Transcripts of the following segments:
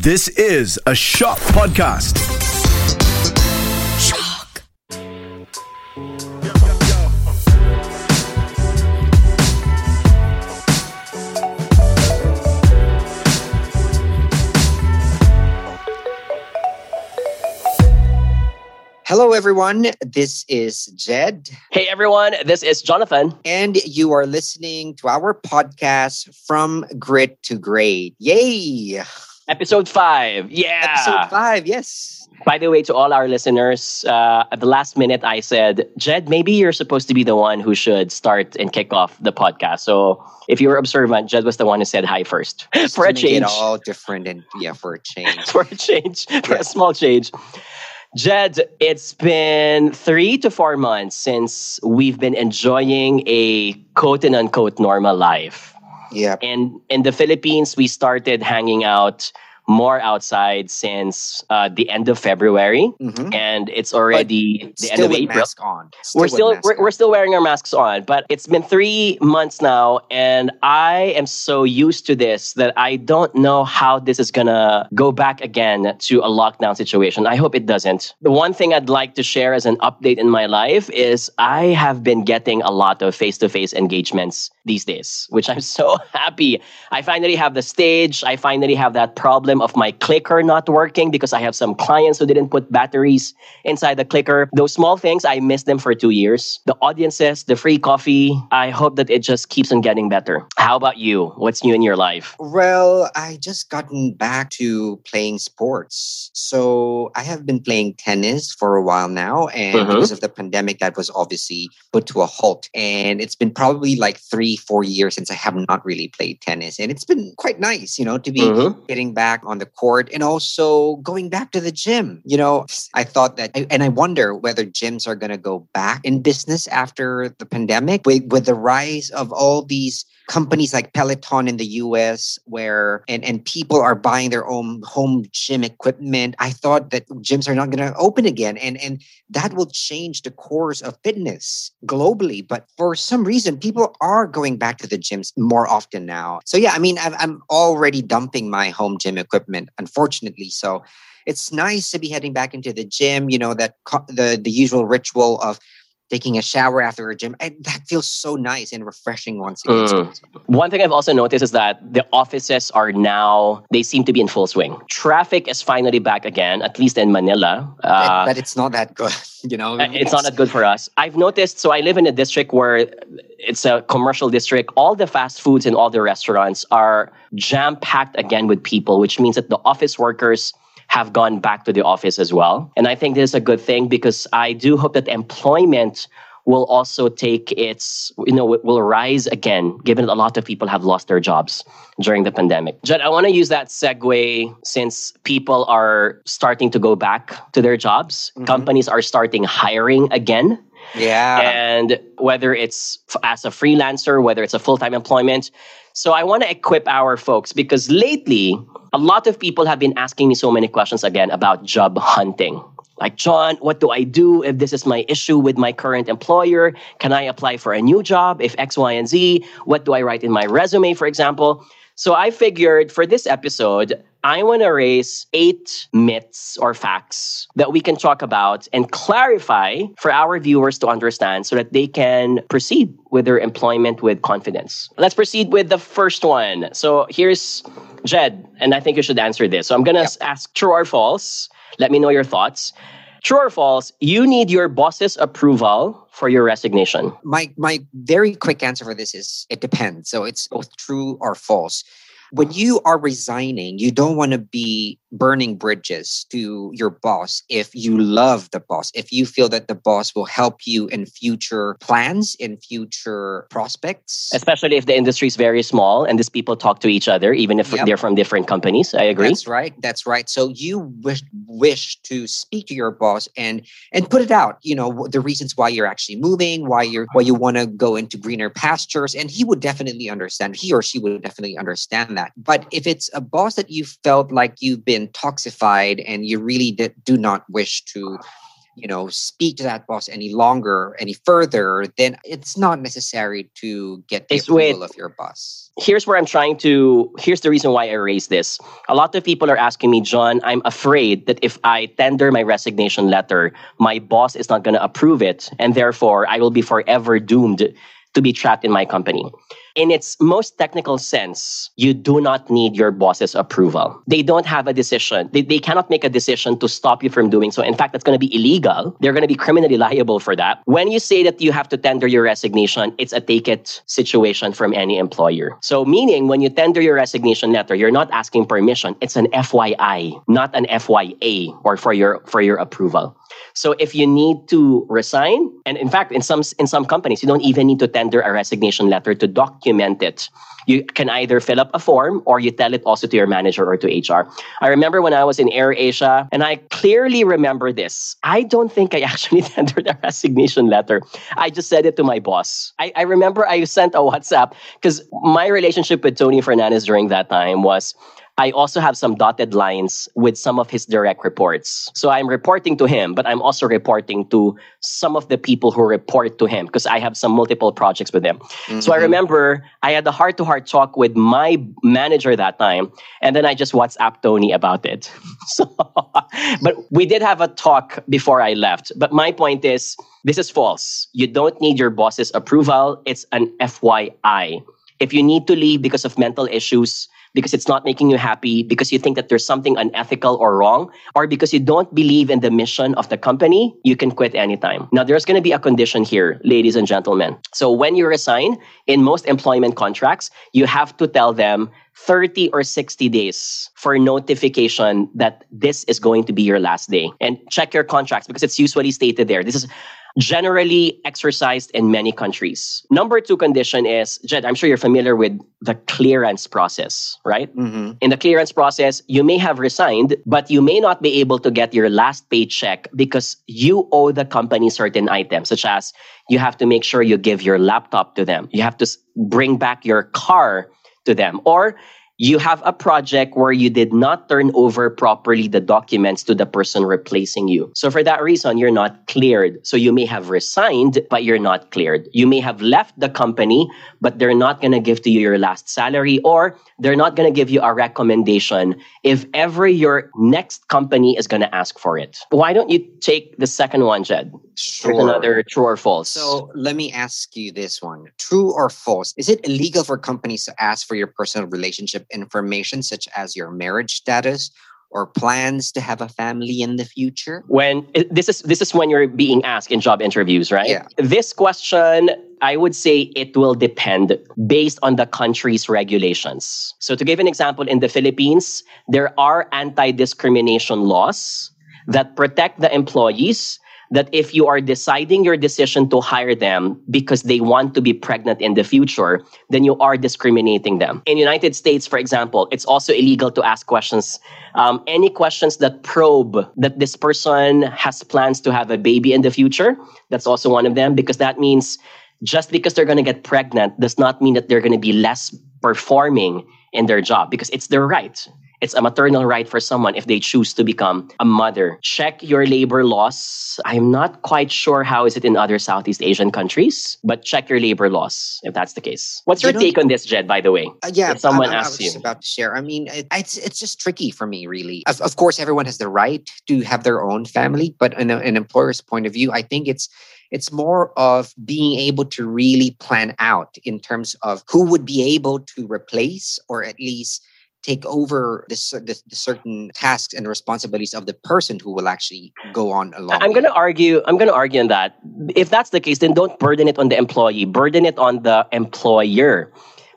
This is a Shock Podcast. Shock. Hello, everyone. This is Jed, Hey everyone, this is Jonathan. and you are listening to our podcast from grit to great. Yay! Episode 5. Yeah. Episode five. Yes. By the way, to all our listeners, uh, at the last minute I said, Jed, maybe you're supposed to be the one who should start and kick off the podcast. So if you were observant, Jed was the one who said hi first. for a To make it change. all different and yeah, for a change. for a change, for Yeah. a small change. Jed, it's been three to four months since we've been enjoying a quote and unquote normal life. Yeah. And in the Philippines, we started hanging out more outside since uh, the end of February, Mhm. and it's already the end of April. mask on. we're still we're, on. we're still wearing our masks on, but it's been three months now, and I am so used to this that I don't know how this is gonna go back again to a lockdown situation. I hope it doesn't. The one thing I'd like to share as an update in my life is I have been getting a lot of face-to-face engagements these days, which I'm so happy. I finally have the stage. I finally have that problem of my clicker not working because I have some clients who didn't put batteries inside the clicker. Those small things, I missed them for two years. The audiences, the free coffee, I hope that it just keeps on getting better. How about you? What's new in your life? Well, I just gotten back to playing sports. So I have been playing tennis for a while now. And Mhm. because of the pandemic, that was obviously put to a halt. And it's been probably like three, four years since I have not really played tennis. And it's been quite nice, you know, to be Mhm. getting back on the court and also going back to the gym. You know, I thought that, and I wonder whether gyms are going to go back in business after the pandemic with, with the rise of all these companies like Peloton in the US where and, and people are buying their own home gym equipment. I thought that gyms are not going to open again and and that will change the course of fitness globally. But for some reason, people are going back to the gyms more often now. So yeah, I mean, I've, I'm already dumping my home gym equipment, unfortunately. So it's nice to be heading back into the gym. You know that co- the the usual ritual of taking a shower after a gym. And that feels so nice and refreshing once again. Mm. One thing I've also noticed is that the offices are now, they seem to be in full swing. Traffic is finally back again, at least in Manila. but, Uh, but it's not that good, you know. Uh, it's not that good for us. I've noticed, so I live in a district where it's a commercial district. All the fast foods and all the restaurants are jam packed again with people, which means that the office workers have gone back to the office as well. And I think this is a good thing because I do hope that employment will also take its, you know, will rise again, given that a lot of people have lost their jobs during the pandemic. Jed, I want to use that segue since people are starting to go back to their jobs. Mhm. Companies are starting hiring again. Yeah. And whether it's as a freelancer, whether it's a full time employment. So I want to equip our folks because lately, a lot of people have been asking me so many questions again about job hunting. Like, John, what do I do if this is my issue with my current employer? Can I apply for a new job if X, Y, and Z? What do I write in my resume, for example? So I figured for this episode, I want to raise eight myths or facts that we can talk about and clarify for our viewers to understand so that they can proceed with their employment with confidence. Let's proceed with the first one. So here's Jed, and I think you should answer this. So I'm going to Yep. ask true or false. Let me know your thoughts. True or false, you need your boss's approval for your resignation. my my very quick answer for this is it depends. So it's both true or false. When you are resigning, you don't want to be burning bridges to your boss if you love the boss, if you feel that the boss will help you in future plans, in future prospects. Especially if the industry is very small and these people talk to each other, even if Yep. they're from different companies. I agree. That's right. That's right. So you wish to speak to your boss and and put it out. You know the reasons why you're actually moving, why you're why you want to go into greener pastures, and he would definitely understand. He or she would definitely understand that. But if it's a boss that you felt like you've been toxified and you really do not wish to you know, speak to that boss any longer, any further, then it's not necessary to get the It's approval with- of your boss. here's where I'm trying to, here's the reason why I raised this. A lot of people are asking me, John, I'm afraid that if I tender my resignation letter, my boss is not going to approve it. And therefore, I will be forever doomed to be trapped in my company. In its most technical sense, you do not need your boss's approval. They don't have a decision. They, they cannot make a decision to stop you from doing so. In fact, that's going to be illegal. They're going to be criminally liable for that. When you say that you have to tender your resignation, it's a take it situation from any employer. So, meaning when you tender your resignation letter, you're not asking permission. It's an FYI, not an FYA or for your for your approval. So if you need to resign, and in fact, in some in some companies, you don't even need to tender a resignation letter to document it. You can either fill up a form or you tell it also to your manager or to HR. I remember when I was in Air Asia, and I clearly remember this. I don't think I actually tendered a resignation letter. I just said it to my boss. I, I remember I sent a WhatsApp because my relationship with Tony Fernandes during that time was I also have some dotted lines with some of his direct reports. So I'm reporting to him, but I'm also reporting to some of the people who report to him because I have some multiple projects with him. So I Mhm. remember I had a heart to heart talk with my manager that time, and then I just WhatsApp Tony about it. So, but we did have a talk before I left. But my point is this is false. You don't need your boss's approval, it's an FYI. If you need to leave because of mental issues, because it's not making you happy, because you think that there's something unethical or wrong, or because you don't believe in the mission of the company, you can quit anytime. Now, there's going to be a condition here, ladies and gentlemen. So when you resign, in most employment contracts, you have to tell them 30 or 60 days for notification that this is going to be your last day. And check your contracts because it's usually stated there. This is generally exercised in many countries. Number two condition is, Jed, I'm sure you're familiar with the clearance process, right? Mhm. In the clearance process, you may have resigned, but you may not be able to get your last paycheck because you owe the company certain items, such as you have to make sure you give your laptop to them. You have to bring back your car to them. Or you have a project where you did not turn over properly the documents to the person replacing you. So for that reason, you're not cleared. So you may have resigned, but you're not cleared. You may have left the company, but they're not going to give to you your last salary or they're not going to give you a recommendation if ever your next company is going to ask for it. Why don't you take the second one, Jed? Sure. Here's another true or false. So let me ask you this one. True or false? Is it illegal for companies to ask for your personal relationship information, such as your marriage status or plans to have a family in the future? when this is this is when you're being asked in job interviews right Yeah. this question i would say it will depend based on the country's regulations so to give an example in the philippines there are anti-discrimination laws that protect the employees that if you are deciding your decision to hire them because they want to be pregnant in the future, then you are discriminating them. In United States, for example, it's also illegal to ask questions, um, any questions that probe that this person has plans to have a baby in the future. That's also one of them because that means just because they're going to get pregnant does not mean that they're going to be less performing in their job because it's their right. It's a maternal right for someone if they choose to become a mother. Check your labor laws. I'm not quite sure how is it in other Southeast Asian countries, but check your labor laws if that's the case. What's your know- take on this, Jed, by the way? Uh, yeah, If someone I, I- I asks was just you. about to share. I mean, it, it's it's just tricky for me, really. Of, of course, everyone has the right to have their own family, but in a, an employer's point of view, I think it's it's more of being able to really plan out in terms of who would be able to replace or at least take over the, the, the certain tasks and responsibilities of the person who will actually go on along. I'm going to argue. I'm going to argue on that. If that's the case, then don't burden it on the employee. Burden it on the employer,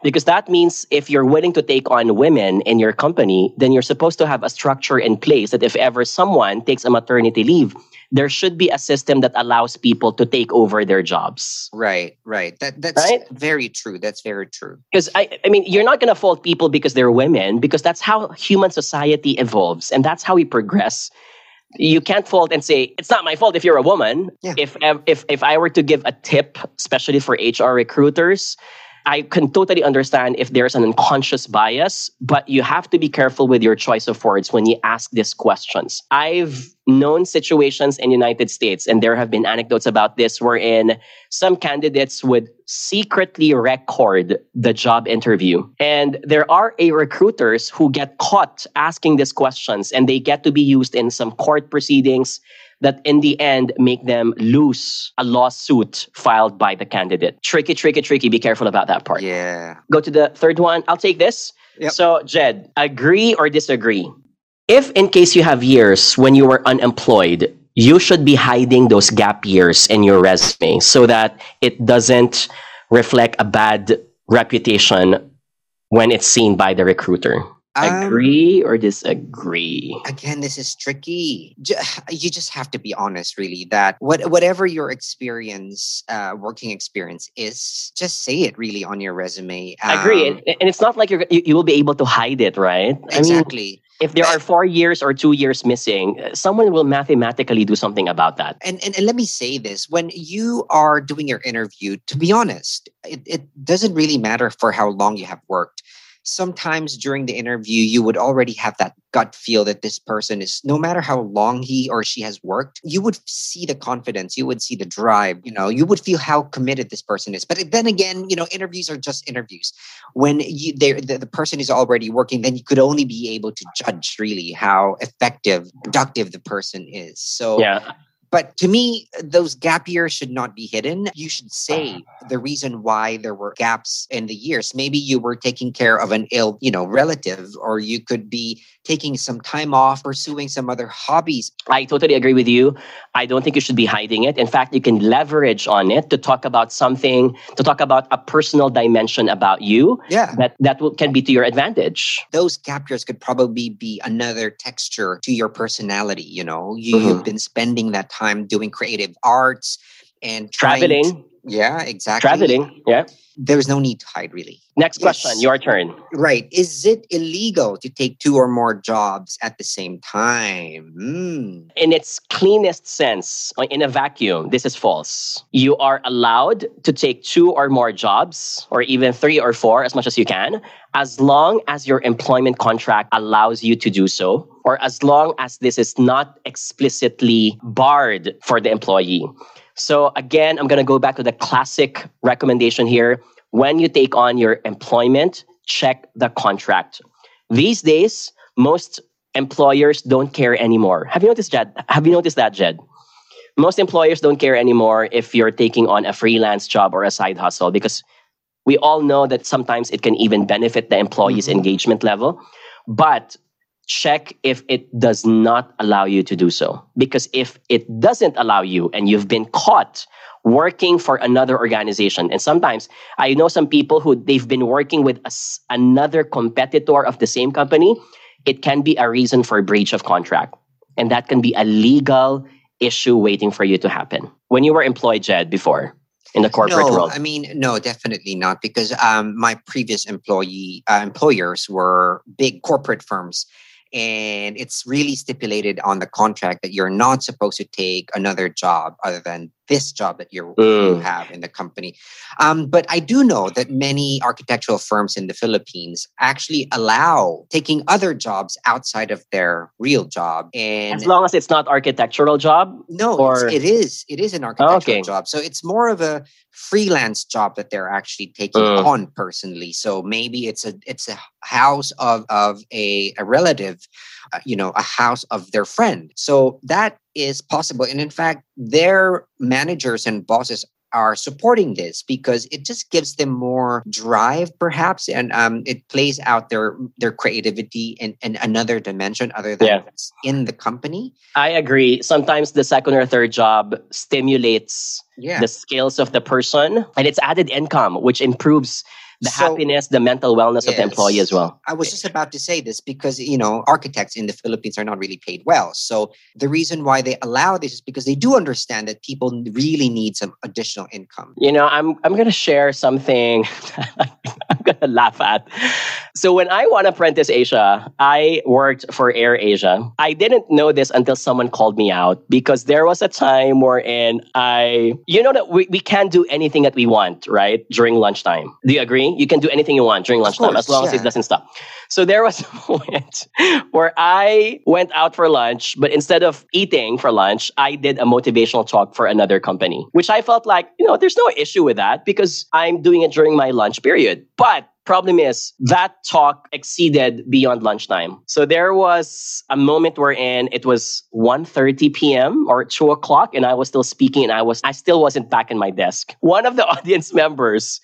because that means if you're willing to take on women in your company, then you're supposed to have a structure in place that if ever someone takes a maternity leave, there should be a system that allows people to take over their jobs. Right, right. That that's Right? very true. That's very true. Because I, I mean, you're not going to fault people because they're women, because that's how human society evolves, and that's how we progress. You can't fault and say it's not my fault if you're a woman. Yeah. If if if I were to give a tip, especially for HR recruiters, I can totally understand if there's an unconscious bias, but you have to be careful with your choice of words when you ask these questions. I've known situations in United States, and there have been anecdotes about this, wherein some candidates would secretly record the job interview. And there are a recruiters who get caught asking these questions, and they get to be used in some court proceedings that in the end make them lose a lawsuit filed by the candidate. Tricky, tricky, tricky. Be careful about that part. Yeah. Go to the third one. I'll take this. Yep. So, Jed, agree or disagree? If, in case you have years when you were unemployed, you should be hiding those gap years in your resume so that it doesn't reflect a bad reputation when it's seen by the recruiter. Um, Agree or disagree? again this is tricky you just have to be honest really that what whatever your experience uh, working experience is just say it really on your resume I agree, Um, and, and it's not like you're, you, you will be able to hide it, right? I mean, exactly if there are four years or two years missing, uh, someone will mathematically do something about that. and, and and let me say this when you are doing your interview to be honest it, it doesn't really matter for how long you have worked sometimes during the interview you would already have that gut feel that this person is no matter how long he or she has worked you would see the confidence you would see the drive you know you would feel how committed this person is. But then again you know interviews are just interviews. When you the, the person is already working then you could only be able to judge really how effective productive the person is. So Yeah, but to me, those gap years should not be hidden. You should say uh-huh. the reason why there were gaps in the years. Maybe you were taking care of an ill, you know, relative, or you could be taking some time off, pursuing some other hobbies. I totally agree with you. I don't think you should be hiding it. In fact, you can leverage on it to talk about something, to talk about a personal dimension about you Yeah. that that will, can be to your advantage. Those captures could probably be another texture to your personality. You know, you, Mhm. you've been spending that time doing creative arts and trying to- Traveling, yeah, exactly. traveling. Yeah. There's no need to hide, really. Next Yes. question, your turn. Right. Is it illegal to take two or more jobs at the same time? Hmm. in its cleanest sense, in a vacuum, this is false. You are allowed to take two or more jobs, or even three or four, as much as you can, as long as your employment contract allows you to do so, or as long as this is not explicitly barred for the employee. So, again, I'm going to go back to the classic recommendation here. When you take on your employment, check the contract. These days, most employers don't care anymore. Have you noticed that? Have you noticed that, Jed? Most employers don't care anymore if you're taking on a freelance job or a side hustle because we all know that sometimes it can even benefit the employee's Mhm. engagement level. But check if it does not allow you to do so. Because if it doesn't allow you and you've been caught working for another organization, and sometimes I know some people who they've been working with a another competitor of the same company, it can be a reason for breach of contract. And that can be a legal issue waiting for you to happen. When you were employed, Jed, before in the corporate no, world. I mean, no, definitely not, because um, my previous employee uh, employers were big corporate firms, and it's really stipulated on the contract that you're not supposed to take another job other than this job that you're, you Mm. have in the company. Um, but I do know that many architectural firms in the Philippines actually allow taking other jobs outside of their real job, and as long as it's not architectural job, no, Or- it is. It is an architectural Okay. job. So it's more of a freelance job that they're actually taking Mm. on personally. So maybe it's a it's a house of of a, a relative, uh, you know, a house of their friend. So that is possible. And in fact, their managers and bosses are supporting this because it just gives them more drive perhaps and um, it plays out their their creativity in, in another dimension other than Yeah. in the company I agree. Sometimes the second or third job stimulates yeah the skills of the person and it's added income, which improves the So- happiness, the mental wellness of the employee as well. I was just about to say this because you know architects in the Philippines are not really paid well. So the reason why they allow this is because they do understand that people really need some additional income. You know, I'm I'm gonna share something I'm gonna laugh at. So when I won Apprentice Asia, I worked for Air Asia. I didn't know this until someone called me out because there was a time wherein I you know that we, we can do anything that we want, right? During lunchtime. Do you agree? You can do anything you want during lunchtime course, as long as it doesn't stop. So there was a moment where I went out for lunch, but instead of eating for lunch, I did a motivational talk for another company, which I felt like, you know, there's no issue with that because I'm doing it during my lunch period. But problem is that talk exceeded beyond lunchtime. So there was a moment wherein it was 1.30 p.m. or 2 o'clock and I was still speaking and I was I still wasn't back in my desk. One of the audience members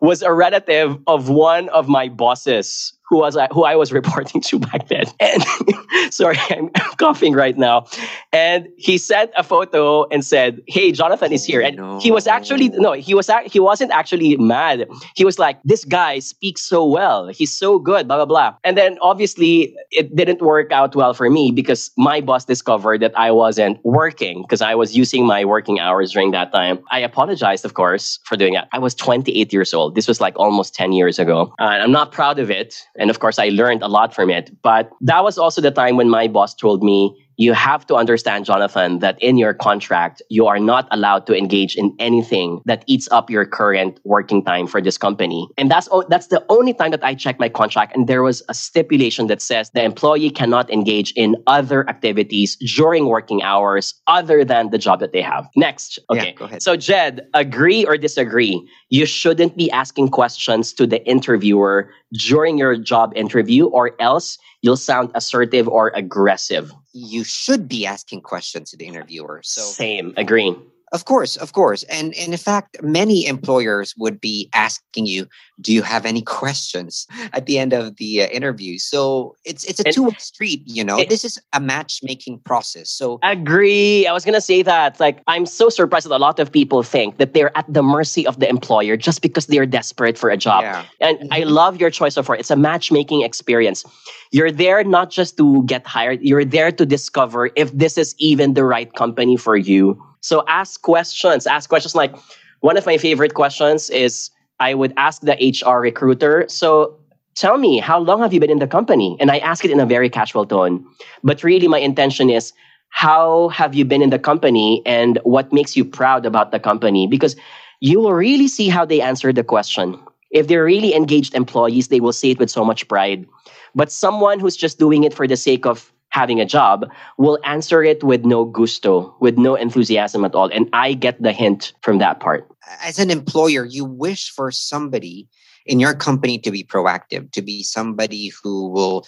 was a relative of one of my bosses who was I, who I was reporting to back then. And sorry, I'm coughing right now. And he sent a photo and said, "Hey, Jonathan is here." And he was actually no, he was he wasn't actually mad. He was like, "This guy speaks so well. He's so good." Blah blah blah. And then obviously it didn't work out well for me because my boss discovered that I wasn't working because I was using my working hours during that time. I apologized, of course, for doing that. I was 28 years old. This was like almost 10 years ago. And I'm not proud of it. And of course, I learned a lot from it. But that was also the time when my boss told me, you have to understand, Jonathan, that in your contract, you are not allowed to engage in anything that eats up your current working time for this company. And that's, o- that's the only time that I checked my contract. And there was a stipulation that says the employee cannot engage in other activities during working hours other than the job that they have. Next. Yeah, Okay. go ahead. So, Jed, agree or disagree? You shouldn't be asking questions to the interviewer during your job interview, or else you'll sound assertive or aggressive. You should be asking questions to the interviewer. So Same. Agree. Of course, of course. And, and in fact, many employers would be asking you, do you have any questions at the end of the uh, interview? So it's it's a And- two-way street, you know. It- this is a matchmaking process. So Agree. I was gonna say that. Like, I'm so surprised that a lot of people think that they're at the mercy of the employer just because they're desperate for a job. yeah. And I love your choice of word. It's a matchmaking experience. You're there not just to get hired, you're there to discover if this is even the right company for you. So ask questions. Ask questions like one of my favorite questions is I would ask the HR recruiter, so tell me, how long have you been in the company? And I ask it in a very casual tone. But really, my intention is, how have you been in the company and what makes you proud about the company? Because you will really see how they answer the question. If they're really engaged employees, they will say it with so much pride. But someone who's just doing it for the sake of having a job will answer it with no gusto, with no enthusiasm at all. And I get the hint from that part. as an employer, you wish for somebody in your company to be proactive, to be somebody who will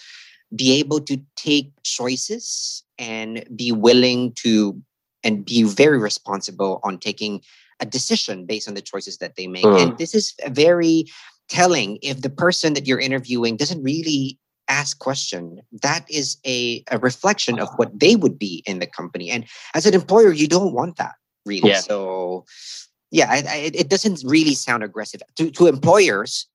be able to take choices and be willing to and be very responsible on taking a decision based on the choices that they make. Mm. And this is very telling if the person that you're interviewing doesn't really ask question that is a, a reflection of what they would be in the company and as an employer you don't want that really Yeah. so yeah I, I, it doesn't really sound aggressive to, to employers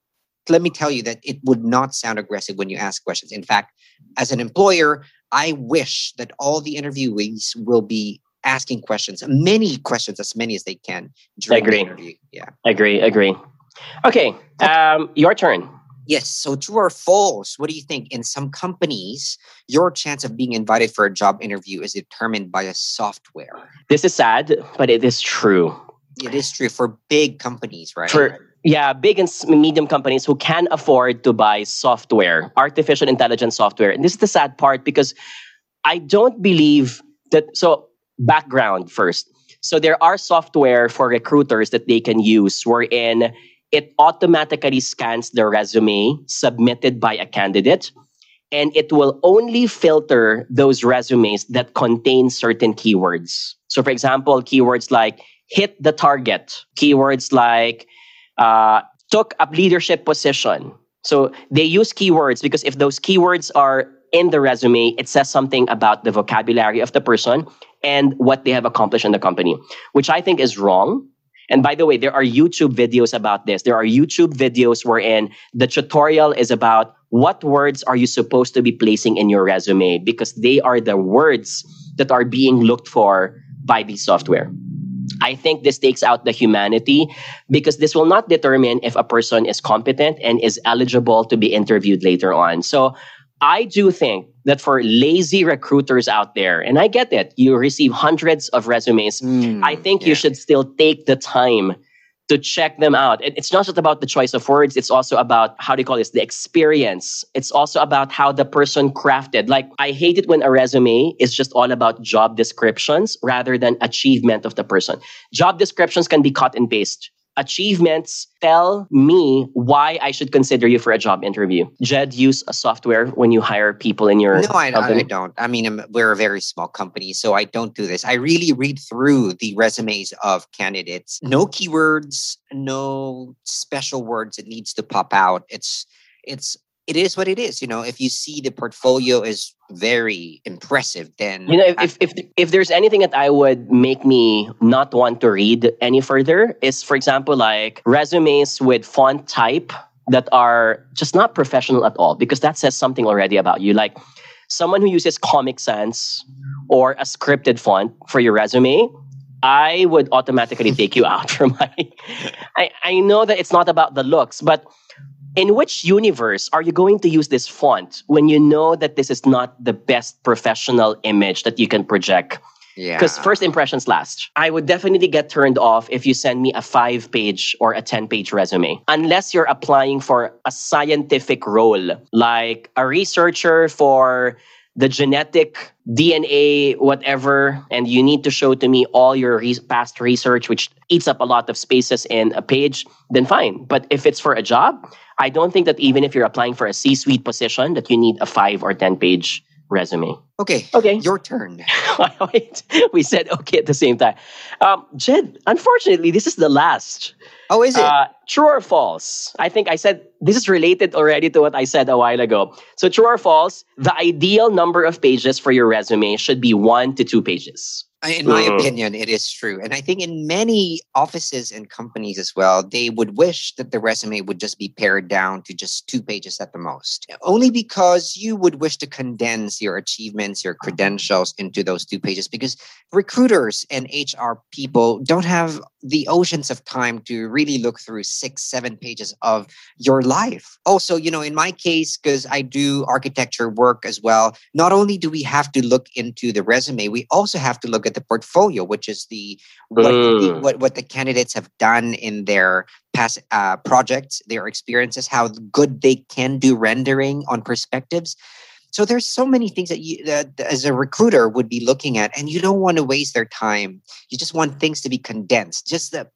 let me tell you that it would not sound aggressive when you ask questions in fact as an employer i wish that all the interviewees will be asking questions many questions as many as they can during Agree. the interview yeah Agree, agree. Okay, um, your turn. Yes. So true or false? What do you think? In some companies, your chance of being invited for a job interview is determined by a software. This is sad, but it is true. It is true for big companies, right? For yeah, big and medium companies who can afford to buy software, artificial intelligence software. And this is the sad part because I don't believe that. So, background first. So, there are software for recruiters that they can use wherein it automatically scans the resume submitted by a candidate and it will only filter those resumes that contain certain keywords. So, for example, keywords like hit the target, keywords like uh, took a leadership position. So they use keywords because if those keywords are in the resume, it says something about the vocabulary of the person and what they have accomplished in the company, which I think is wrong. And by the way, there are YouTube videos about this. There are YouTube videos wherein the tutorial is about what words are you supposed to be placing in your resume because they are the words that are being looked for by the software. I think this takes out the humanity because this will not determine if a person is competent and is eligible to be interviewed later on. So I do think that for lazy recruiters out there, and I get it, you receive hundreds of resumes. Mm, I think yeah. you should still take the time to check them out. It's not just about the choice of words, it's also about how do you call this? The experience. It's also about how the person crafted. Like, I hate it when a resume is just all about job descriptions rather than achievement of the person. Job descriptions can be cut and paste achievements tell me why I should consider you for a job interview. Jed, use a software when you hire people in your no, I, company? I don't. I mean, I'm, we're a very small company, so I don't do this. I really read through the resumes of candidates. No keywords, no special words It needs to pop out. It's it's it is what it is. You know, if you see the portfolio is very impressive, then you know if, I, if if if there's anything that I would make me not want to read any further is, for example, like resumes with font type that are just not professional at all, because that says something already about you. Like someone who uses Comic Sans or a scripted font for your resume, I would automatically take you out from my. I, I know that it's not about the looks, but in which universe are you going to use this font when you know that this is not the best professional image that you can project? Yeah. Because first impressions last. I would definitely get turned off if you send me a five page or a 10 page resume. Unless you're applying for a scientific role, like a researcher for the genetic DNA, whatever, and you need to show to me all your re- past research, which eats up a lot of spaces in a page, then fine. But if it's for a job, I don't think that even if you're applying for a C-suite position, that you need a five or ten page resume. Okay. Okay. Your turn. Wait. We said okay at the same time. Um, Jed, unfortunately, this is the last. Oh, is it? Uh, true or false? I think I said this is related already to what I said a while ago. So, true or false? The ideal number of pages for your resume should be one to two pages. In my mm. opinion, it is true. And I think in many offices and companies as well, they would wish that the resume would just be pared down to just two pages at the most. Only because you would wish to condense your achievements, your credentials into those two pages. Because recruiters and HR people don't have the oceans of time to really look through six, seven pages of your life. Also, you know, in my case, because I do architecture work as well, not only do we have to look into the resume, we also have to look at the portfolio, which is the what, the, mm. what, what the candidates have done in their past uh, projects, their experiences, how good they can do rendering on perspectives. So there's so many things that you, that as a recruiter, would be looking at, and you don't want to waste their time. You just want things to be condensed. Just the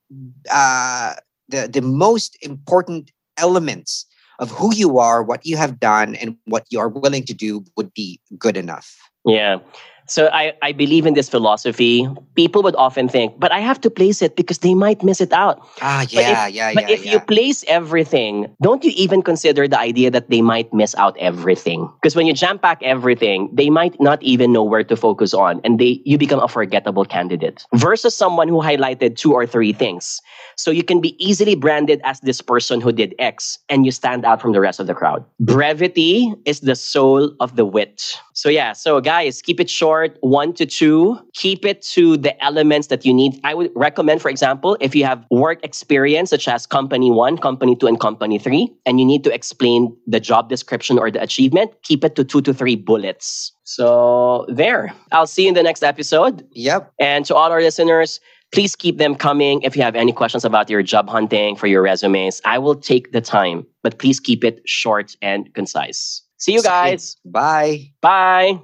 uh, the the most important elements of who you are, what you have done, and what you are willing to do would be good enough. Yeah. So I, I believe in this philosophy. People would often think, but I have to place it because they might miss it out. Ah, yeah, if, yeah, But yeah, if yeah. you place everything, don't you even consider the idea that they might miss out everything? Because when you jam pack everything, they might not even know where to focus on, and they you become a forgettable candidate. Versus someone who highlighted two or three things, so you can be easily branded as this person who did X, and you stand out from the rest of the crowd. Brevity is the soul of the wit. So yeah, so guys, keep it short one to two. Keep it to the elements that you need. I would recommend, for example, if you have work experience, such as company one, company two, and company three, and you need to explain the job description or the achievement, keep it to two to three bullets. So there. I'll see you in the next episode. Yep. And to all our listeners, please keep them coming. If you have any questions about your job hunting for your resumes, I will take the time, but please keep it short and concise. See you guys. Bye. Bye.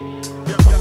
Yeah.